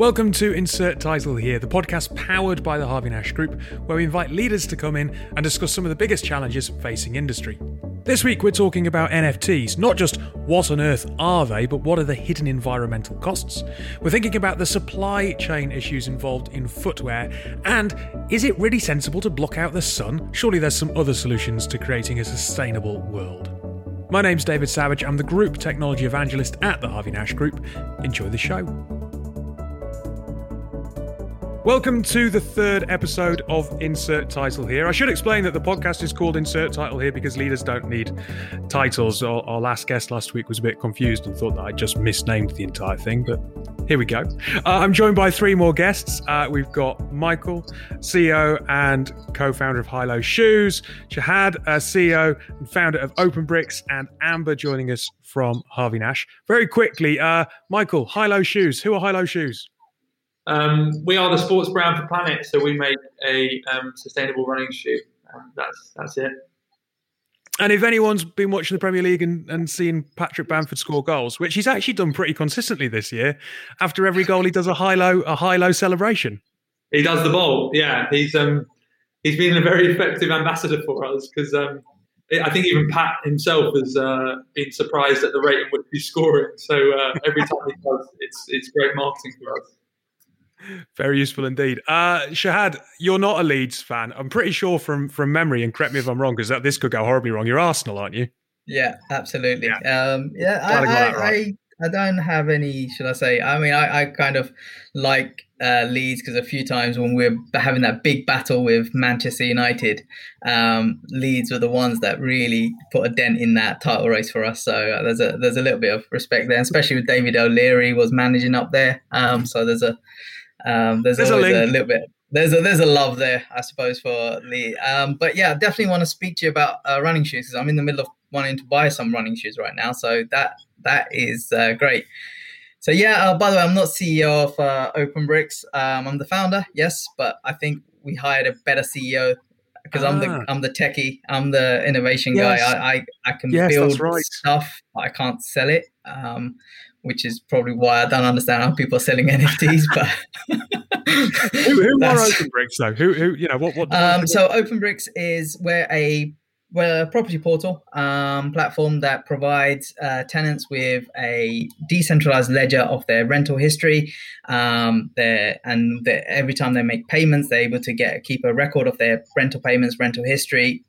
Welcome to Insert Title Here, the podcast powered by the Harvey Nash Group, where we invite leaders to come in and discuss some of the biggest challenges facing industry. This week, we're talking about NFTs, not just what on earth are they, but what are the hidden environmental costs. We're thinking about the supply chain issues involved in footwear, and is it really sensible to block out the sun? Surely there's some other solutions to creating a sustainable world. My name's David Savage. I'm the Group Technology Evangelist at the Harvey Nash Group. Enjoy the show. Welcome to the third episode of Insert Title Here. I should explain that the podcast is called Insert Title Here because leaders don't need titles. Our, our last guest last week was a bit confused and thought that I just misnamed the entire thing, but here we go. Uh, I'm joined by three more guests. Uh, we've got Michael, CEO and co founder of Hylo Shoes, Shahad, uh, CEO and founder of OpenBrix, and Amber joining us from Harvey Nash. Very quickly, uh, Michael, Hylo Shoes. Who are Hylo Shoes? Um, we are the sports brand for Planet, so we make a um, sustainable running shoe. Um, that's that's it. And if anyone's been watching the Premier League and, and seen Patrick Bamford score goals, which he's actually done pretty consistently this year, after every goal he does a high low a high low celebration. He does the ball, yeah. He's um he's been a very effective ambassador for us because um I think even Pat himself has uh, been surprised at the rate in which he's scoring. So uh, every time he does, it's it's great marketing for us. Very useful indeed. Uh, Shahad, you're not a Leeds fan. I'm pretty sure from from memory, and correct me if I'm wrong, because this could go horribly wrong. You're Arsenal, aren't you? Yeah, absolutely. Yeah, um, yeah I, I, right. I, I, don't have any, should I say? I mean, I, I kind of like uh, Leeds because a few times when we're having that big battle with Manchester United, um, Leeds were the ones that really put a dent in that title race for us. So uh, there's a there's a little bit of respect there, especially with David O'Leary was managing up there. Um, so there's a um, there's, there's always a, a, little bit. There's a there's a love there, I suppose, for Lee. Um, but yeah, definitely want to speak to you about uh, running shoes because I'm in the middle of wanting to buy some running shoes right now. So that that is uh, great. So yeah, uh, by the way, I'm not CEO of uh, OpenBrix. Um, I'm the founder, yes, but I think we hired a better CEO because ah. I'm the ah. I'm the techie, I'm the innovation yes. guy. I, I, I can yes, build right. stuff, I can't sell it. Um, which is probably why I don't understand how people are selling NFTs. But who, who are Open Bricks though? Who, who you know what? what um, so OpenBrix is where a we're a property portal um, platform that provides uh, tenants with a decentralized ledger of their rental history. Um, and every time they make payments, they're able to get keep a record of their rental payments, rental history,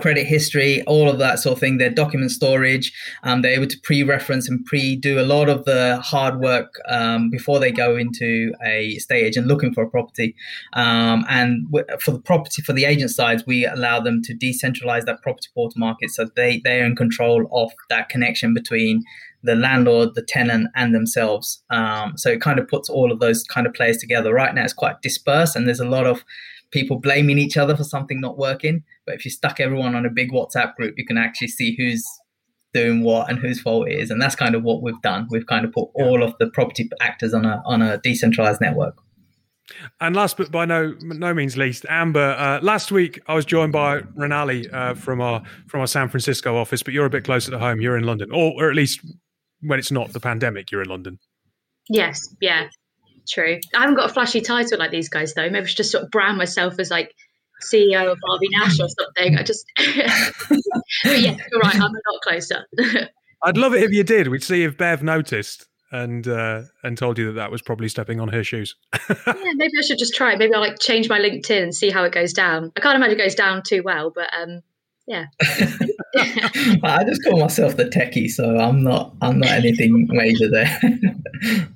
credit history, all of that sort of thing, their document storage. Um, they're able to pre-reference and pre-do a lot of the hard work um, before they go into a estate agent looking for a property. Um, and for the property, for the agent sides, we allow them to decentralize that property portal market so they they're in control of that connection between the landlord, the tenant, and themselves. Um, so it kind of puts all of those kind of players together. Right now, it's quite dispersed, and there's a lot of people blaming each other for something not working. But if you stuck everyone on a big WhatsApp group, you can actually see who's doing what and whose fault it is. And that's kind of what we've done. We've kind of put all of the property actors on a on a decentralized network. And last but by no no means least, Amber. Uh, last week I was joined by Renali uh, from our from our San Francisco office, but you're a bit closer to home. You're in London, or, or at least when it's not the pandemic, you're in London. Yes, yeah, True. I haven't got a flashy title like these guys though. Maybe I should just sort of brand myself as like CEO of Harvey Nash or something. I just, but yeah, you're right. I'm a lot closer. I'd love it if you did. We'd see if Bev noticed and uh, and told you that that was probably stepping on her shoes. yeah, maybe I should just try it. Maybe I'll like change my LinkedIn and see how it goes down. I can't imagine it goes down too well, but um, yeah. I just call myself the techie, so I'm not I'm not anything major there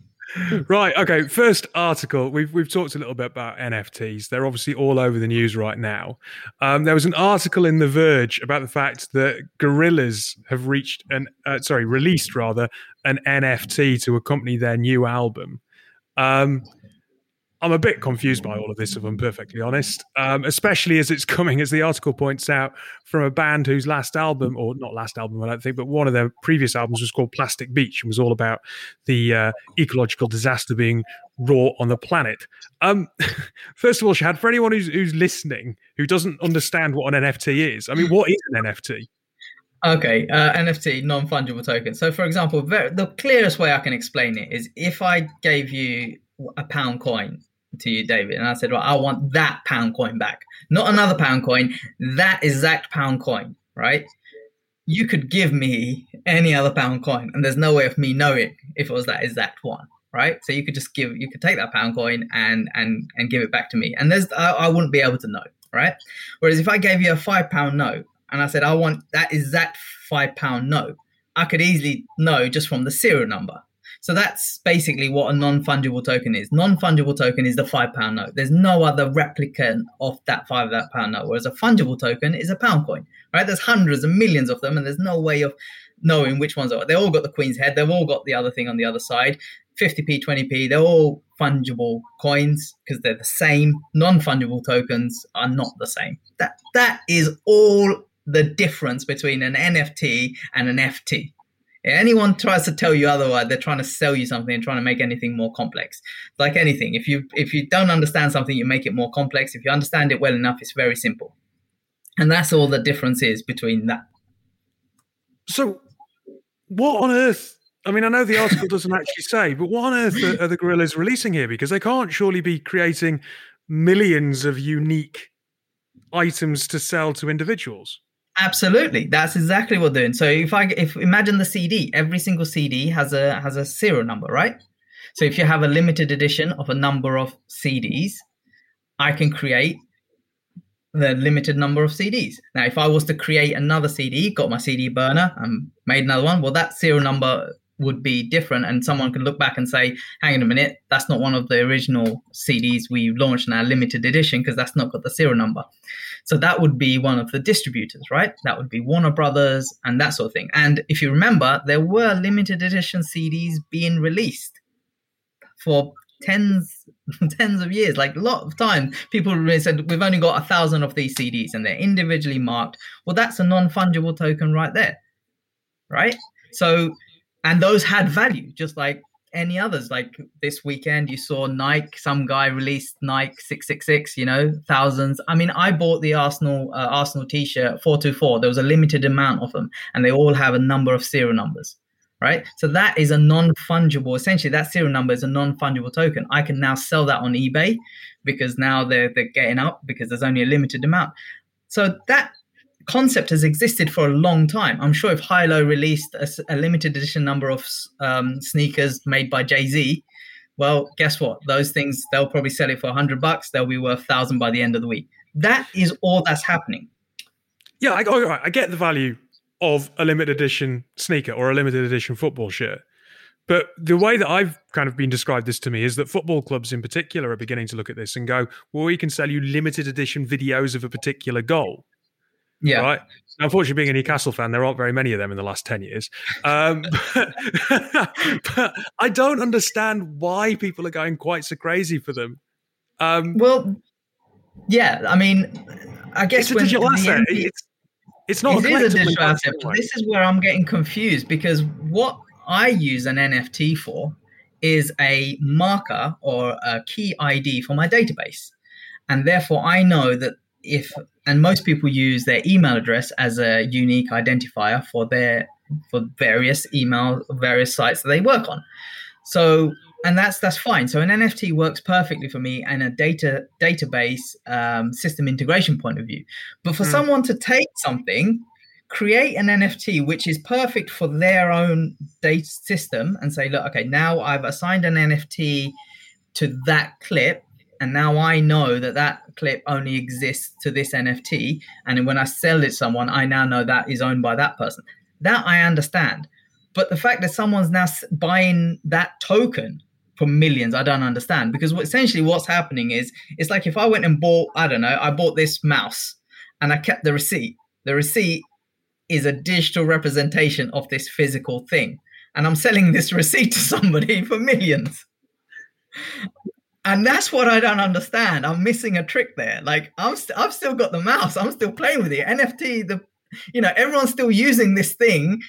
right. Okay. First article. We've we've talked a little bit about NFTs. They're obviously all over the news right now. Um, there was an article in The Verge about the fact that Gorillaz have reached an uh, sorry released rather an NFT to accompany their new album. Um, I'm a bit confused by all of this, if I'm perfectly honest, um, especially as it's coming, as the article points out, from a band whose last album, or not last album, I don't think, but one of their previous albums was called Plastic Beach and was all about the uh, ecological disaster being wrought on the planet. Um, first of all, Shad, for anyone who's, who's listening who doesn't understand what an NFT is, I mean, what is an NFT? Okay, uh, NFT, non fungible token. So, for example, the clearest way I can explain it is if I gave you a pound coin to you, David, and I said, well, I want that pound coin back, not another pound coin, that exact pound coin, right? You could give me any other pound coin, and there's no way of me knowing if it was that exact one, right? So you could just give, you could take that pound coin and and and give it back to me, and there's I, I wouldn't be able to know, right? Whereas if I gave you a five pound note and I said I want that exact five pound note, I could easily know just from the serial number. So that's basically what a non-fungible token is. Non-fungible token is the five pound note. There's no other replicant of that five that pound note. Whereas a fungible token is a pound coin, right? There's hundreds and millions of them, and there's no way of knowing which ones are. They all got the queen's head. They've all got the other thing on the other side. 50p, 20p, they're all fungible coins because they're the same. Non-fungible tokens are not the same. That that is all the difference between an NFT and an FT. Anyone tries to tell you otherwise, they're trying to sell you something and trying to make anything more complex. Like anything, if you if you don't understand something, you make it more complex. If you understand it well enough, it's very simple. And that's all the difference is between that. So, what on earth? I mean, I know the article doesn't actually say, but what on earth are, are the Gorillaz releasing here? Because they can't surely be creating millions of unique items to sell to individuals. Absolutely, that's exactly what they're doing. So if I if imagine the CD, every single CD has a has a serial number, right? So if you have a limited edition of a number of CDs, I can create the limited number of CDs. Now, if I was to create another CD, got my CD burner and made another one, well, that serial number would be different and someone can look back and say hang on a minute that's not one of the original cds we launched in our limited edition because that's not got the serial number. So that would be one of the distributors right? That would be warner brothers and that sort of thing. And if you remember there were limited edition cds being released for tens tens of years like a lot of time. People said we've only got a thousand of these cds and they're individually marked. Well that's a non-fungible token right there right? So and those had value just like any others. Like this weekend you saw nike some guy released nike 666 you know thousands. I mean i bought the arsenal uh, arsenal t-shirt 424 there was a limited amount of them and they all have a number of serial numbers right? So that is a non-fungible essentially that serial number is a non-fungible token. I can now sell that on ebay because now they're, they're getting up because there's only a limited amount. So that concept has existed for a long time. I'm sure if Hylo released a, a limited edition number of um, sneakers made by Jay Z, well, guess what? Those things they'll probably sell it for hundred bucks. They'll be worth thousand by the end of the week. That is all that's happening. Yeah, I, I get the value of a limited edition sneaker or a limited edition football shirt. But the way that I've kind of been described this to me is that football clubs in particular are beginning to look at this and go, well, we can sell you limited edition videos of a particular goal. Yeah. Right. Unfortunately, being a Newcastle fan, there aren't very many of them in the last 10 years. Um, but, but, I don't understand why people are going quite so crazy for them. Um, well, yeah. I mean, I guess it's a digital asset. it's, it's not it a, is a digital asset. But this is where I'm getting confused because what I use an NFT for is a marker or a key ID for my database. And therefore, I know that if and most people use their email address as a unique identifier for their for various email various sites that they work on. So and that's that's fine. So an nft works perfectly for me and a data database um, system integration point of view. But for mm. someone to take something create an nft which is perfect for their own data system and say look okay now i've assigned an nft to that clip and now I know that that clip only exists to this NFT, and when I sell it to someone, I now know that is owned by that person. That I understand, but the fact that someone's now buying that token for millions, I don't understand. Because essentially what's happening is it's like if I went and bought, I don't know, I bought this mouse and I kept the receipt. The receipt is a digital representation of this physical thing, and I'm selling this receipt to somebody for millions and that's what I don't understand. I'm missing a trick there. Like I'm, st- I've still got the mouse. I'm still playing with it. NFT, the, you know, everyone's still using this thing,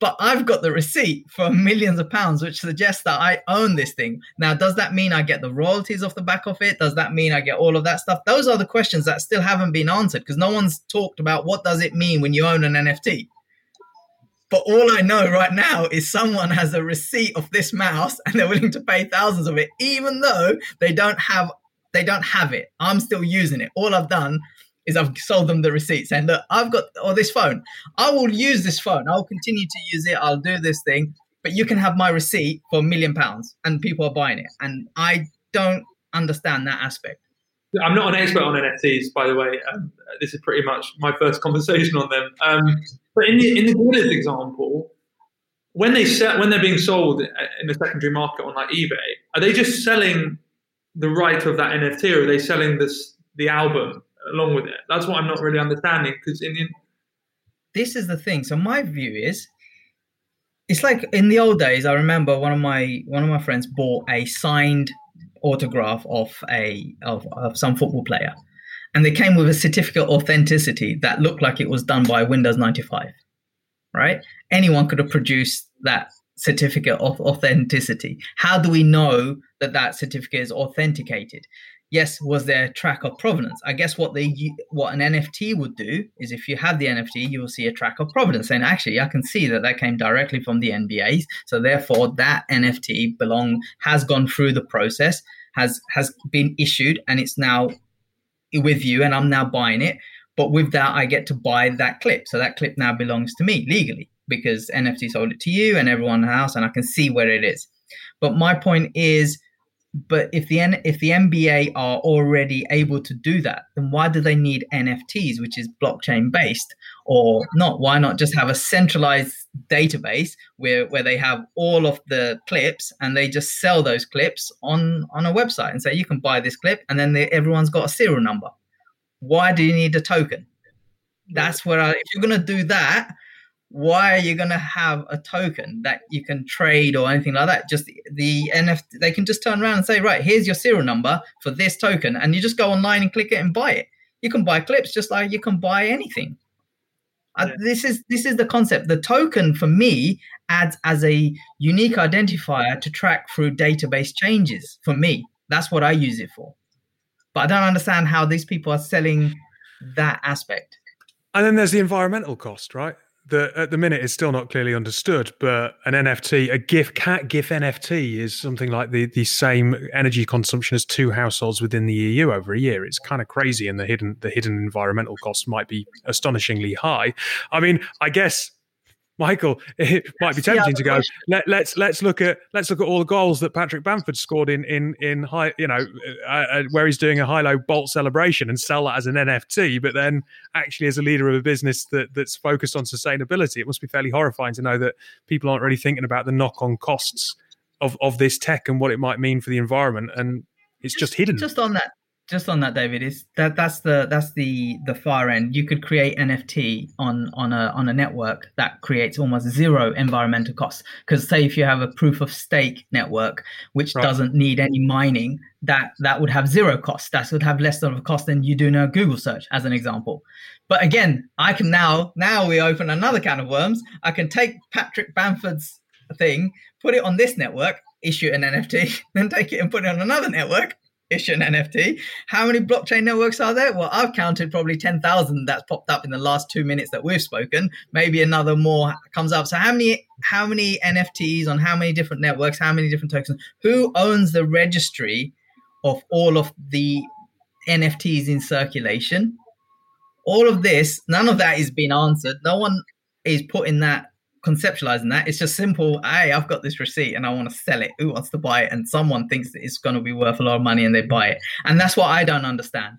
but I've got the receipt for millions of pounds, which suggests that I own this thing. Now, does that mean I get the royalties off the back of it? Does that mean I get all of that stuff? Those are the questions that still haven't been answered because no one's talked about what does it mean when you own an NFT. But all I know right now is someone has a receipt of this mouse and they're willing to pay thousands of it, even though they don't have they don't have it. I'm still using it. All I've done is I've sold them the receipt saying, look, I've got or this phone. I will use this phone. I'll continue to use it. I'll do this thing, but you can have my receipt for a million pounds and people are buying it. And I don't understand that aspect. I'm not an expert on NFTs, by the way. Um, this is pretty much my first conversation on them. Um, but in the in the Gorillaz example, when they sell, when they're being sold in the secondary market on like eBay, are they just selling the right of that NFT, or are they selling this the album along with it? That's what I'm not really understanding. Because in, in this is the thing. So my view is, it's like in the old days. I remember one of my one of my friends bought a signed autograph of a of, of some football player and they came with a certificate authenticity that looked like it was done by windows 95 right? Anyone could have produced that certificate of authenticity. How do we know that that certificate is authenticated? Yes was there a track of provenance? I guess what they what an nft would do is if you have the nft you will see a track of provenance. And actually i can see that that came directly from the NBA's so therefore that nft belong has gone through the process has has been issued and it's now with you and i'm now buying it. But with that i get to buy that clip. So that clip now belongs to me legally because nft sold it to you and everyone else, and i can see where it is. But my point is but if the N- if the NBA are already able to do that, then why do they need NFTs, which is blockchain based, or not? Why not just have a centralized database where where they have all of the clips and they just sell those clips on on a website and say you can buy this clip, and then they, everyone's got a serial number. Why do you need a token? That's where I, if you're going to do that, why are you going to have a token that you can trade or anything like that? Just the NFT, they can just turn around and say, right, here's your serial number for this token, and you just go online and click it and buy it. You can buy clips just like you can buy anything. Uh, yeah. Uh, this is this is the concept. The token for me adds as a unique identifier to track through database changes. For me, that's what I use it for. But I don't understand how these people are selling that aspect. And then there's the environmental cost, right? That at the minute is still not clearly understood, but an NFT, a GIF cat GIF NFT is something like the the same energy consumption as two households within the EU over a year. It's kind of crazy, and the hidden the hidden environmental costs might be astonishingly high. I mean, I guess Michael, it might be tempting to go. Let, us let's, let's look at let's look at all the goals that Patrick Bamford scored in in in high, you know, uh, uh, where he's doing a high low bolt celebration and sell that as an NFT. But then, actually, as a leader of a business that that's focused on sustainability, it must be fairly horrifying to know that people aren't really thinking about the knock on costs of of this tech and what it might mean for the environment. And it's just hidden. Just on that just on that david is that that's the that's the the far end. You could create nft on on a on a network that creates almost zero environmental costs. Because say if you have a proof of stake network which right. doesn't need any mining that that would have zero cost. That would have less of a cost than you do in a google search as an example. But again i can now now we open another can of worms. I can take patrick bamford's thing put it on this network issue an nft then take it and put it on another network issue an NFT. How many blockchain networks are there? Well, I've counted probably 10,000 that's popped up in the last two minutes that we've spoken. Maybe another more comes up. So how many how many NFTs on how many different networks, how many different tokens? Who owns the registry of all of the NFTs in circulation? All of this, none of that is being answered. No one is putting that conceptualizing that. It's just simple. Hey, I've got this receipt and I want to sell it. Who wants to buy it? And someone thinks it's going to be worth a lot of money and they buy it. And that's what I don't understand.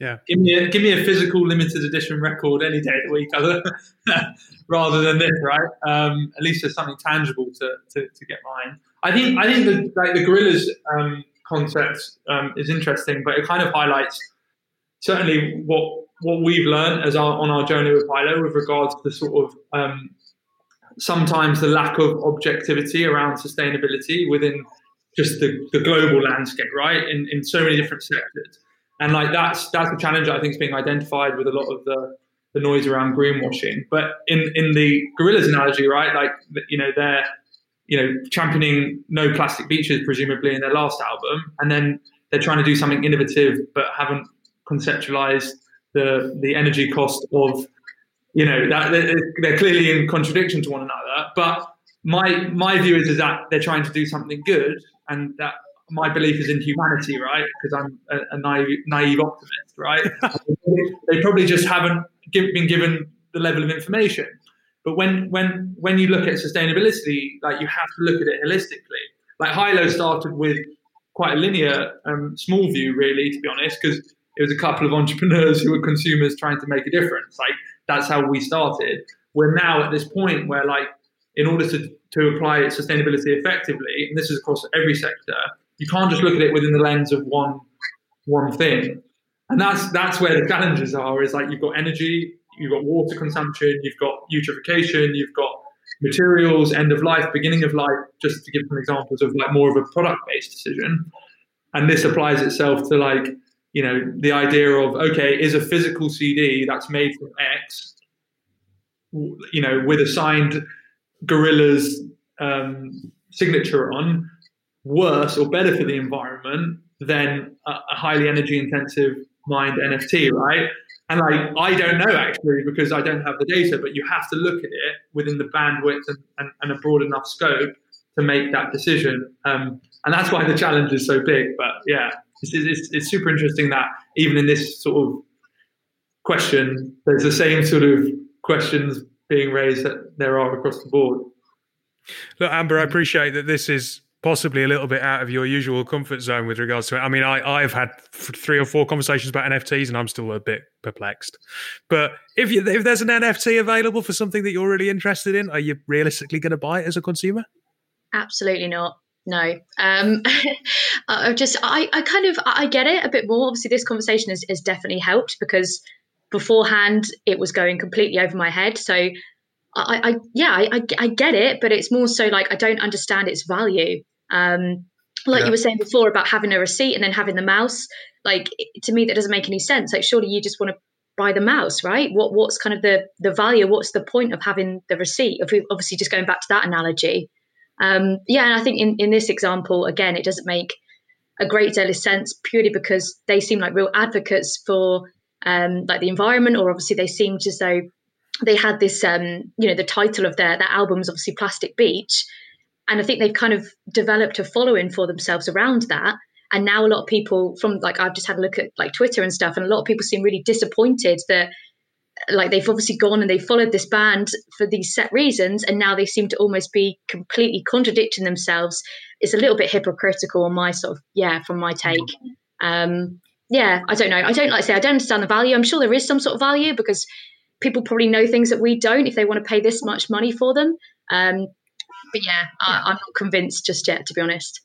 Yeah, give me a give me a physical limited edition record any day of the week, other rather than this, right? Um, at least there's something tangible to, to, to get mine. I think I think the like the Gorillaz um, concept um, is interesting, but it kind of highlights certainly what what we've learned as our on our journey with Hylo with regards to sort of um, sometimes the lack of objectivity around sustainability within just the, the global landscape, right? In, in so many different sectors. And like that's that's the challenge I think is being identified with a lot of the, the noise around greenwashing. But in, in the Gorillaz analogy, right, like you know, they're you know, championing no plastic beaches presumably in their last album, and then they're trying to do something innovative but haven't conceptualized the the energy cost of you know that they're clearly in contradiction to one another. But my my view is, is that they're trying to do something good, and that my belief is in humanity, right? Because I'm a, a naive, naive, optimist, right? they probably just haven't give, been given the level of information. But when when when you look at sustainability, like you have to look at it holistically. Like Hylo started with quite a linear, um, small view, really, to be honest, because it was a couple of entrepreneurs who were consumers trying to make a difference. Like that's how we started. We're now at this point where, like, in order to to apply sustainability effectively, and this is across every sector, you can't just look at it within the lens of one one thing. And that's that's where the challenges are. Is like you've got energy, you've got water consumption, you've got eutrophication, you've got materials, end of life, beginning of life, just to give some examples of like more of a product based decision. And this applies itself to like, you know, the idea of okay, is a physical CD that's made from X, you know, with a signed Gorillaz um, signature on, worse or better for the environment than a, a highly energy intensive mined NFT, right? And like I don't know actually because I don't have the data, but you have to look at it within the bandwidth and, and, and a broad enough scope to make that decision. Um, and that's why the challenge is so big. But yeah, it's, it's, it's super interesting that even in this sort of question, there's the same sort of questions being raised that there are across the board. Look, Amber, I appreciate that this is possibly a little bit out of your usual comfort zone with regards to it. I mean, I, I've had three or four conversations about NFTs and I'm still a bit perplexed. But if you, if there's an NFT available for something that you're really interested in, are you realistically going to buy it as a consumer? Absolutely not. No, um, I just I, I kind of I get it a bit more. Obviously, this conversation has, has definitely helped because beforehand it was going completely over my head. So I, I yeah, I, I, get it, but it's more so like I don't understand its value. Um, like yeah. you were saying before about having a receipt and then having the mouse, like to me that doesn't make any sense. Like surely you just want to buy the mouse, right? What what's kind of the the value? What's the point of having the receipt? If we obviously just going back to that analogy, um, yeah. And I think in in this example again, it doesn't make a great deal of sense purely because they seem like real advocates for um, like the environment, or obviously they seemed as though they had this, um, you know, the title of their their album is obviously Plastic Beach, and I think they've kind of developed a following for themselves around that. And now a lot of people from like I've just had a look at like Twitter and stuff, and a lot of people seem really disappointed that like they've obviously gone and they followed this band for these set reasons, and now they seem to almost be completely contradicting themselves. It's a little bit hypocritical on my sort of yeah, from my take. Um, yeah, I don't know. I don't like to say I don't understand the value. I'm sure there is some sort of value because people probably know things that we don't if they want to pay this much money for them. Um, but yeah, I, I'm not convinced just yet, to be honest.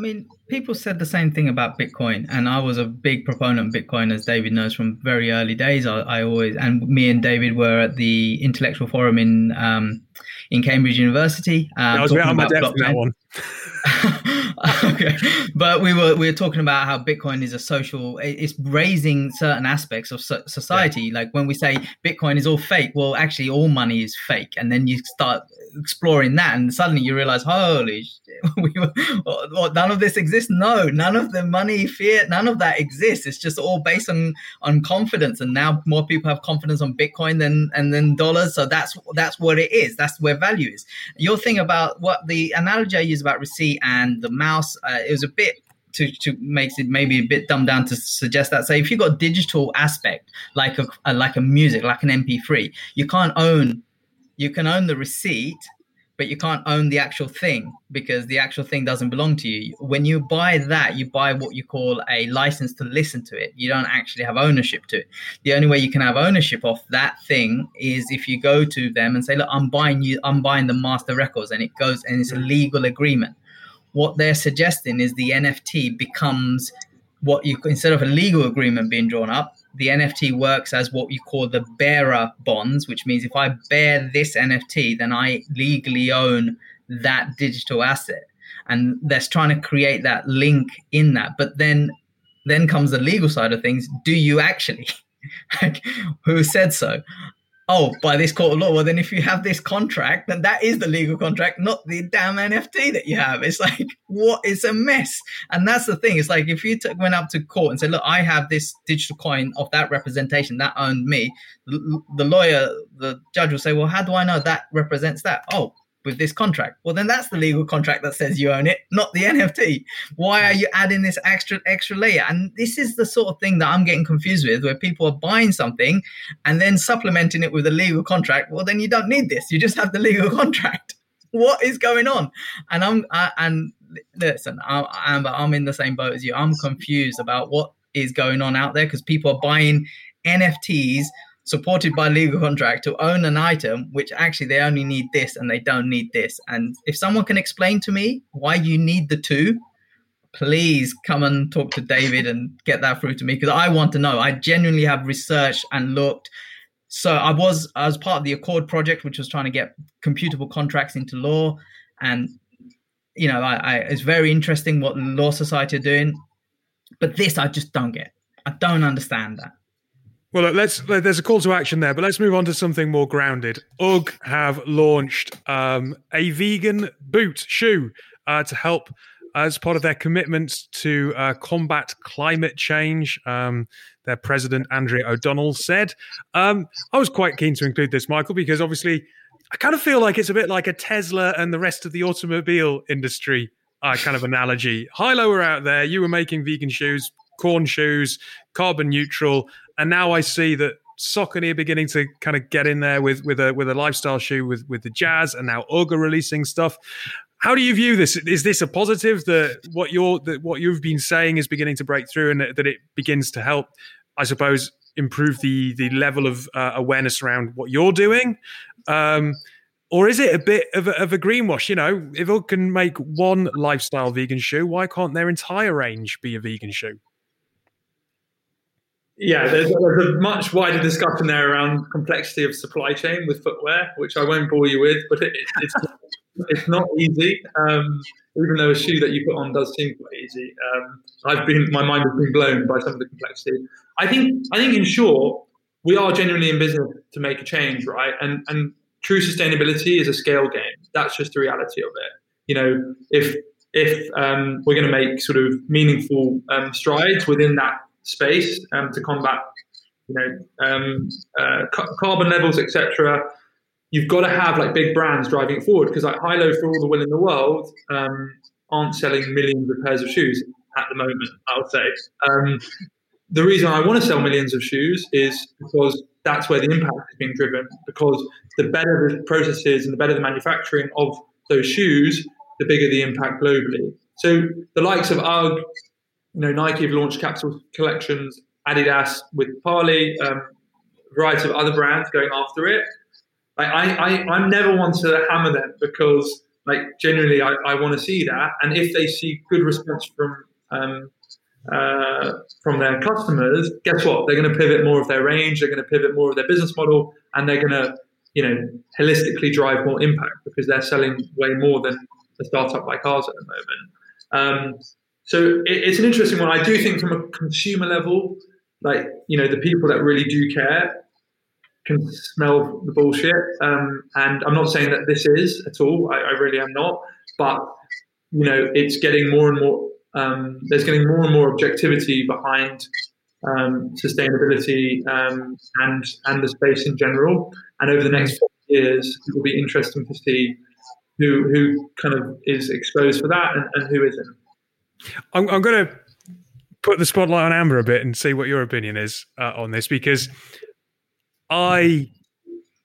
I mean, people said the same thing about Bitcoin, and I was a big proponent of Bitcoin, as David knows from very early days. I, I always, and me and David were at the Intellectual Forum in um, in Cambridge University. Um, I was about my depth that one. okay. But we were we were talking about how Bitcoin is a social. It's raising certain aspects of society. Yeah. Like when we say Bitcoin is all fake, well, actually, all money is fake, and then you start exploring that, and suddenly you realize, holy shit, we were, what, none of this exists. No, none of the money, fiat, none of that exists. It's just all based on on confidence, and now more people have confidence on Bitcoin than and then dollars. So that's that's what it is. That's where value is. Your thing about what the analogy I use about receipt and the mouse, uh, it was a bit to, to makes it maybe a bit dumbed down to suggest that. Say if you've got digital aspect like a, a like a music, like an MP3, you can't own you can own the receipt, but you can't own the actual thing because the actual thing doesn't belong to you. When you buy that, you buy what you call a license to listen to it. You don't actually have ownership to it. The only way you can have ownership of that thing is if you go to them and say, "Look, I'm buying you. I'm buying the master records," and it goes and it's a legal agreement. What they're suggesting is the NFT becomes what you instead of a legal agreement being drawn up, the NFT works as what you call the bearer bonds, which means if I bear this NFT, then I legally own that digital asset. And that's trying to create that link in that. But then then comes the legal side of things. Do you actually? like, who said so? Oh, by this court of law. Well, then if you have this contract, then that is the legal contract, not the damn NFT that you have. It's like, what is a mess? And that's the thing. It's like if you t- went up to court and said, look, I have this digital coin of that representation that owned me, the, the lawyer, the judge will say, well, how do I know that represents that? Oh, with this contract. Well, then that's the legal contract that says you own it, not the NFT. Why are you adding this extra extra layer? And this is the sort of thing that I'm getting confused with, where people are buying something and then supplementing it with a legal contract. Well, then you don't need this. You just have the legal contract. What is going on? And I'm and listen, I'm I'm in the same boat as you. I'm confused about what is going on out there because people are buying NFTs supported by legal contract to own an item which actually they only need this and they don't need this. And if someone can explain to me why you need the two please come and talk to david and get that through to me because i want to know. I genuinely have researched and looked. So i was i was part of the accord project which was trying to get computable contracts into law. And you know I, I it's very interesting what law society are doing. But this i just don't get. I don't understand that well, let's. There's a call to action there, but let's move on to something more grounded. UGG have launched um, a vegan boot shoe uh, to help as part of their commitment to uh, combat climate change. Um, their president Andrea O'Donnell said. Um, I was quite keen to include this, Michael, because obviously I kind of feel like it's a bit like a Tesla and the rest of the automobile industry uh, kind of analogy. Hylo were out there, you were making vegan shoes, corn shoes, carbon neutral, and now I see that Saucony are beginning to kind of get in there with with a with a lifestyle shoe with with the Jazz, and now UGG releasing stuff. How do you view this? Is this a positive that what you're that what you've been saying is beginning to break through, and that, that it begins to help, I suppose, improve the the level of uh, awareness around what you're doing? Um, or is it a bit of a, of a greenwash? You know, if UGG can make one lifestyle vegan shoe, why can't their entire range be a vegan shoe? Yeah, there's, there's, a much wider discussion there around complexity of supply chain with footwear, which I won't bore you with, but it, it's it's not easy. Um, even though a shoe that you put on does seem quite easy, um, I've been my mind has been blown by some of the complexity. I think I think in short, we are genuinely in business to make a change, right? And and true sustainability is a scale game. That's just the reality of it. You know, if if um, we're going to make sort of meaningful um, strides within that space um, to combat, you know, um, uh, carbon levels, etc. You've got to have like big brands driving it forward because like Hylo, for all the will in the world, um, aren't selling millions of pairs of shoes at the moment. I would say um, the reason I want to sell millions of shoes is because that's where the impact is being driven. Because the better the processes and the better the manufacturing of those shoes, the bigger the impact globally. So the likes of UGG, you know, Nike have launched capsule collections, Adidas with Parley, um, a variety of other brands going after it. I, I, I'm never one to hammer them because, like, generally, I, I want to see that. And if they see good response from um, uh, from their customers, guess what? They're going to pivot more of their range. They're going to pivot more of their business model, and they're going to, you know, holistically drive more impact because they're selling way more than a startup like ours at the moment. Um, so it, it's an interesting one. I do think from a consumer level, like you know, the people that really do care can smell the bullshit. Um, and I'm not saying that this is at all. I, I, really am not. But you know, it's getting more and more. Um, there's getting more and more objectivity behind um, sustainability um, and and the space in general. And over the next four years, it will be interesting to see who who kind of is exposed for that and, and who isn't. I'm, I'm going to put the spotlight on Amber a bit and see what your opinion is uh, on this because I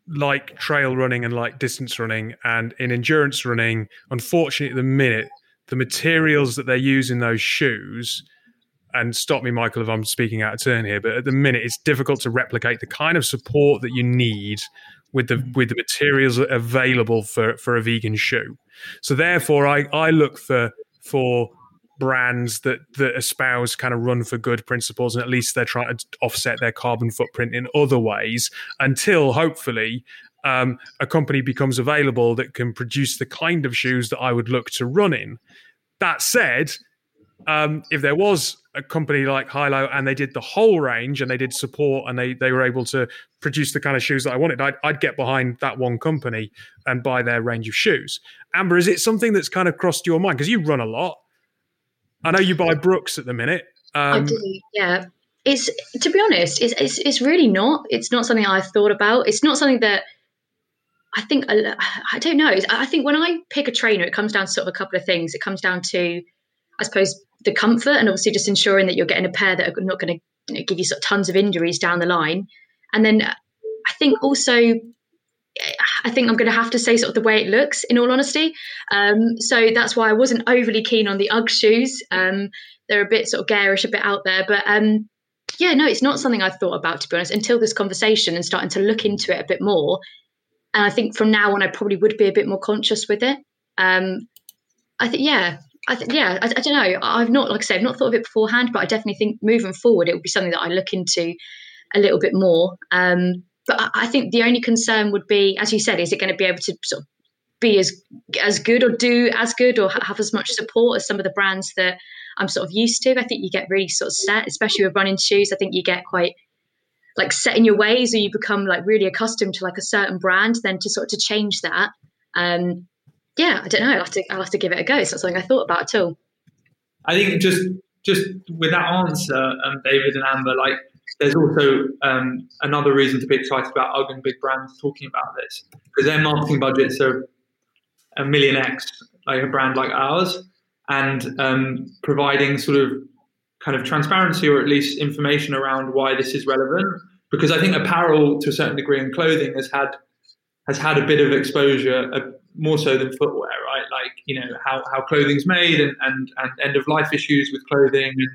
like trail running and like distance running and in endurance running. Unfortunately, at the minute, the materials that they use in those shoes. And stop me, Michael, if I'm speaking out of turn here. But at the minute, it's difficult to replicate the kind of support that you need with the with the materials available for for a vegan shoe. So therefore, I I look for for brands that that espouse kind of run for good principles and at least they're trying to offset their carbon footprint in other ways until hopefully um, a company becomes available that can produce the kind of shoes that I would look to run in. That said, um, if there was a company like Hylo and they did the whole range and they did support and they they were able to produce the kind of shoes that I wanted, I'd, I'd get behind that one company and buy their range of shoes. Amber, is it something that's kind of crossed your mind because you run a lot? I know you buy Brooks at the minute. Um, I do, yeah. It's to be honest, it's, it's it's really not. It's not something I've thought about. It's not something that I think I don't know. I think when I pick a trainer, it comes down to sort of a couple of things. It comes down to, I suppose, the comfort and obviously just ensuring that you're getting a pair that are not going to you know, give you sort of tons of injuries down the line. And then I think also, I think I'm going to have to say sort of the way it looks. In all honesty, um, so that's why I wasn't overly keen on the UGG shoes. Um, they're a bit sort of garish, a bit out there, but um, yeah, no, it's not something I thought about to be honest until this conversation and starting to look into it a bit more. And I think from now on, I probably would be a bit more conscious with it. Um, I think, yeah, I think, yeah, I, I, don't know. I've not, like I say, I've not thought of it beforehand, but I definitely think moving forward, it would be something that I look into a little bit more. Um, but I, think the only concern would be, as you said, is it going to be able to sort of be as as good or do as good or have as much support as some of the brands that I'm sort of used to. I think you get really sort of set, especially with running shoes. I think you get quite like set in your ways or you become like really accustomed to like a certain brand then to sort of to change that um yeah i don't know i'll have to i'll have to give it a go it's not something i thought about at all i think just just with that answer um, david and amber like there's also um, another reason to be excited about UGG and big brands talking about this because their marketing budgets are a million x like a brand like ours and um, providing sort of kind of transparency or at least information around why this is relevant. Because I think apparel, to a certain degree, and clothing has had has had a bit of exposure, uh, more so than footwear, right? Like you know how how clothing's made and and, and end of life issues with clothing and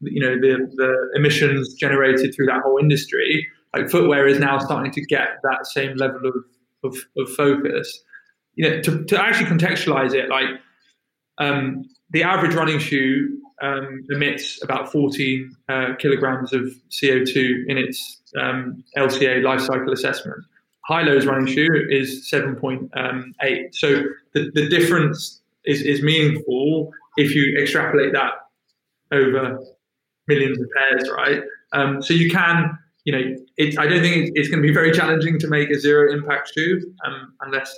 you know the the emissions generated through that whole industry. Like footwear is now starting to get that same level of of, of focus. You know, to, to actually contextualize it, like um, the average running shoe um, emits about 14 uh, kilograms of CO2 in its um, LCA life cycle assessment. Hylo's running shoe is 7.8. Um, so the, the difference is, is meaningful if you extrapolate that over millions of pairs, right? Um, so you can, you know, it, I don't think it's going to be very challenging to make a zero impact shoe um, unless,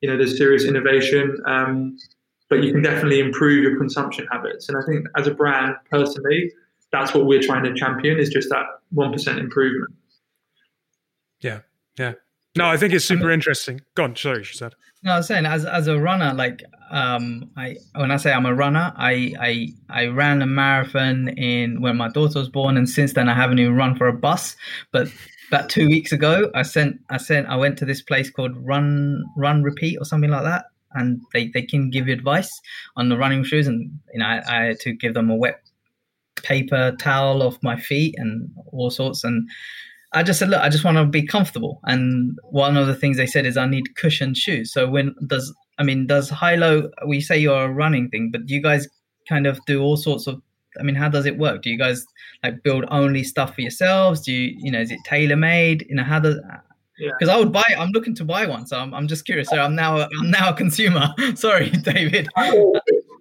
you know, there's serious innovation. Um, but you can definitely improve your consumption habits. And I think as a brand, personally, that's what we're trying to champion is just that 1% improvement. Yeah. Yeah. No, I think it's super interesting. Go on. Sorry, she said. No, I was saying as as a runner, like um, I when I say I'm a runner, I I I ran a marathon in when my daughter was born, and since then I haven't even run for a bus. But about two weeks ago, I sent I sent I went to this place called Run Run Repeat or something like that, and they, they can give you advice on the running shoes. And you know, I, I had to give them a wet paper towel off my feet and all sorts. And I just said, look, I just want to be comfortable. And one of the things they said is I need cushioned shoes. So when does I mean, does Hylo? We say you're a running thing, but do you guys kind of do all sorts of? I mean, how does it work? Do you guys like build only stuff for yourselves? Do you, you know, is it tailor made? You know, how does because yeah. I would buy. I'm looking to buy one, so I'm, I'm just curious. So I'm now I'm now a consumer. Sorry, David.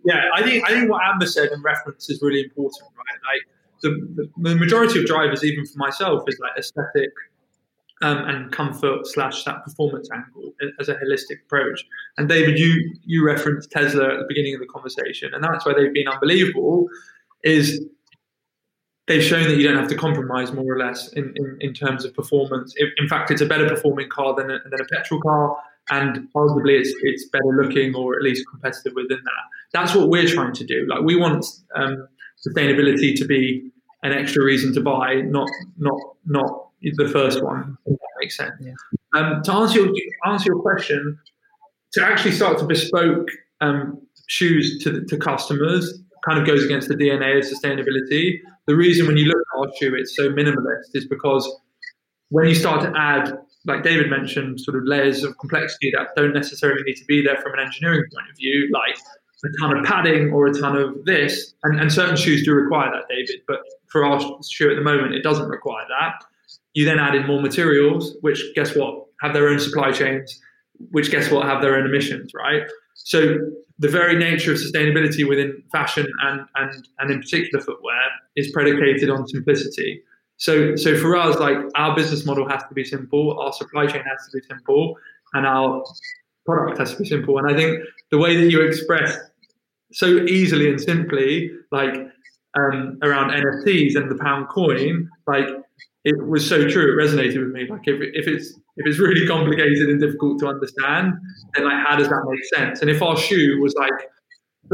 yeah, I think I think what Amber said in reference is really important, right? Like the, the, majority of drivers, even for myself, is like aesthetic um, and comfort slash that performance angle as a holistic approach. And David, you you referenced Tesla at the beginning of the conversation, and that's why they've been unbelievable. Is they've shown that you don't have to compromise more or less in, in, in terms of performance. In, fact, it's a better performing car than a, than a petrol car, and arguably it's it's better looking or at least competitive within that. That's what we're trying to do. Like we want um, sustainability to be an extra reason to buy, not not not the first one. If that makes sense. Yeah. Um, to answer your answer your question, to actually start to bespoke um, shoes to to customers kind of goes against the DNA of sustainability. The reason when you look at our shoe, it's so minimalist is because when you start to add, like David mentioned, sort of layers of complexity that don't necessarily need to be there from an engineering point of view, like a ton of padding or a ton of this, and, and certain shoes do require that, David, but for our shoe at the moment, it doesn't require that. You then add in more materials, which guess what, have their own supply chains, which guess what, have their own emissions, right? So the very nature of sustainability within fashion and, and, and in particular footwear is predicated on simplicity. So, so for us, like our business model has to be simple, our supply chain has to be simple, and our product has to be simple. And I think the way that you express so easily and simply, like um, around NFTs and the pound coin, like it was so true. It resonated with me. Like if, if it's if it's really complicated and difficult to understand, then like how does that make sense? And if our shoe was like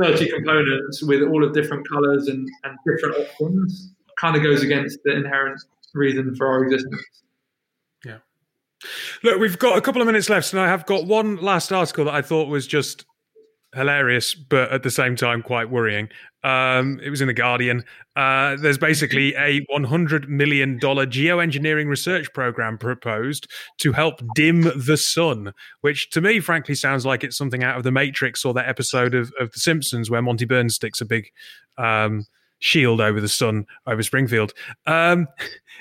30 components with all of different colors and, and different options, kind of goes against the inherent reason for our existence. Yeah. Look, we've got a couple of minutes left, and I have got one last article that I thought was just hilarious, but at the same time quite worrying. Um, it was in the Guardian. Uh, there's basically a 100 million dollar geoengineering research program proposed to help dim the sun, which to me, frankly, sounds like it's something out of the Matrix or that episode of, of The Simpsons where Monty Burns sticks a big um, shield over the sun over Springfield. Um,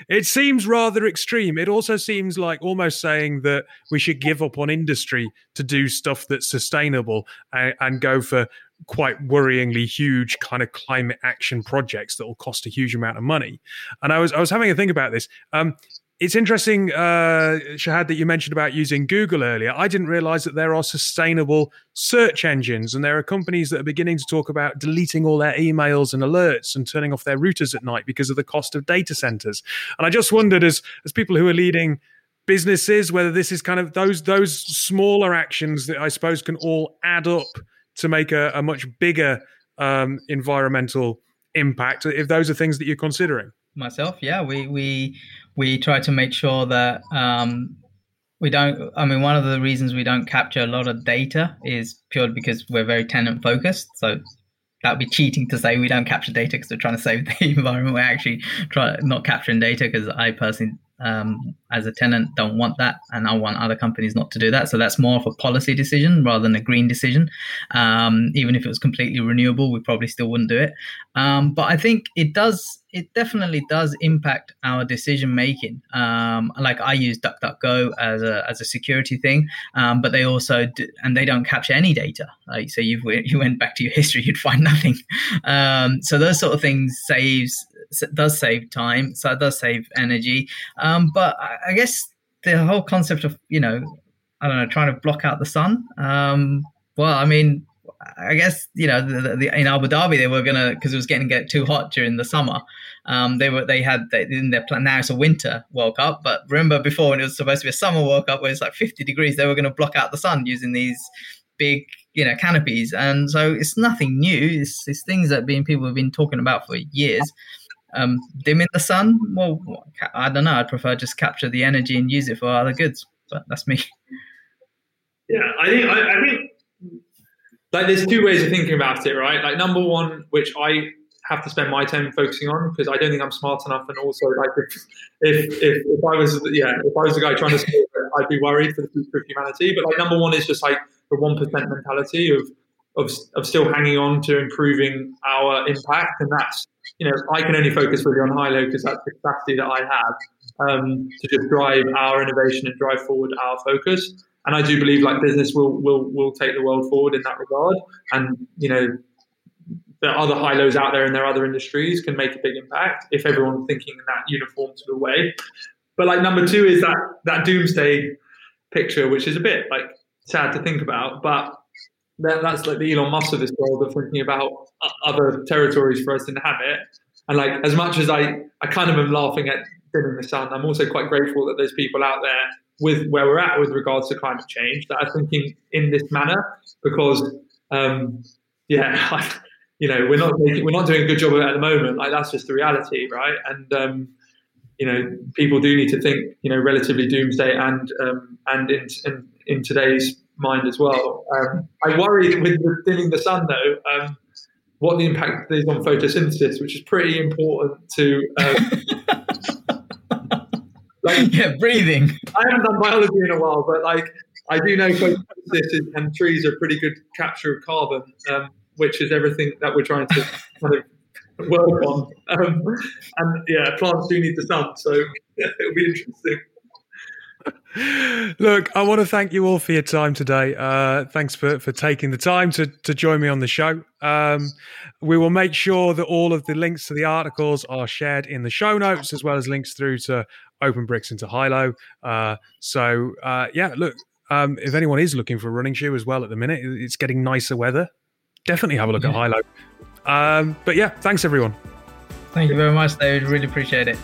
it seems rather extreme. It also seems like almost saying that we should give up on industry to do stuff that's sustainable and, and go for quite worryingly huge kind of climate action projects that will cost a huge amount of money. And I was I was having a think about this. Um, it's interesting, uh, Shahad, that you mentioned about using Google earlier. I didn't realize that there are sustainable search engines, and there are companies that are beginning to talk about deleting all their emails and alerts and turning off their routers at night because of the cost of data centers. And I just wondered, as as people who are leading businesses, whether this is kind of those those smaller actions that I suppose can all add up to make a, a much bigger um, environmental impact. If those are things that you're considering myself yeah we we we try to make sure that um, we don't i mean one of the reasons we don't capture a lot of data is purely because we're very tenant focused. So that'd be cheating to say we don't capture data because we're trying to save the environment. We're actually try not capturing data because i personally um, as a tenant don't want that and i want other companies not to do that so that's more of a policy decision rather than a green decision um, even if it was completely renewable we probably still wouldn't do it um, but i think it does it definitely does impact our decision making. Um, like I use DuckDuckGo as a as a security thing, um, but they also do, and they don't capture any data. Like so, you you went back to your history, you'd find nothing. Um, so those sort of things saves does save time, so it does save energy. Um, but I, guess the whole concept of you know I don't know trying to block out the sun. Um, well, I mean, I guess you know the, the, in Abu Dhabi they were gonna because it was getting get too hot during the summer. Um, they were they had they, in their plan now it's a winter World Cup, but remember before when it was supposed to be a summer World Cup where it's like 50 degrees, they were going to block out the sun using these big you know canopies, and so it's nothing new. It's, it's things that being people have been talking about for years. Um, dimming the sun, well, I don't know. I'd prefer just capture the energy and use it for other goods, but that's me. Yeah, I think I, I think like there's two ways of thinking about it, right? Like number one, which I have to spend my time focusing on because I don't think I'm smart enough, and also like if if if, if I was yeah if I was the guy trying to solve it, I'd be worried for the future of humanity. But like number one is just like the one percent mentality of of of still hanging on to improving our impact, and that's you know I can only focus really on Hylo because that's the capacity that I have um, to just drive our innovation and drive forward our focus and I do believe like business will will will take the world forward in that regard. And you know, are other Hylos out there in their other industries can make a big impact if everyone's thinking in that uniform sort of way. But like number two is that that doomsday picture, which is a bit like sad to think about, but that, that's like the Elon Musk of this world of thinking about other territories for us to inhabit. And like as much as I, I kind of am laughing at dimming the sun, I'm also quite grateful that there's people out there with where we're at with regards to climate change that are thinking in this manner because um, yeah you know we're not we're not doing a good job of it at the moment like that's just the reality right and um, you know people do need to think you know relatively doomsday and um, and in, in, in today's mind as well um, I worry with dimming the sun though um, what the impact is on photosynthesis which is pretty important to um, like yeah, breathing. I haven't done biology in a while, but like I do know photosynthesis and trees are pretty good capture of carbon, um, which is everything that we're trying to kind of work on. Um, and yeah, plants do need the sun, so yeah, it'll be interesting. Look, I want to thank you all for your time today. Uh, thanks for, for taking the time to, to join me on the show. Um, we will make sure that all of the links to the articles are shared in the show notes, as well as links through to OpenBrix and to Hylo. Uh, so, uh, yeah, look, um, if anyone is looking for a running shoe as well at the minute, it's getting nicer weather. Definitely have a look yeah. at Hylo. Um, but yeah, thanks everyone. Thank you very much, David. Really appreciate it.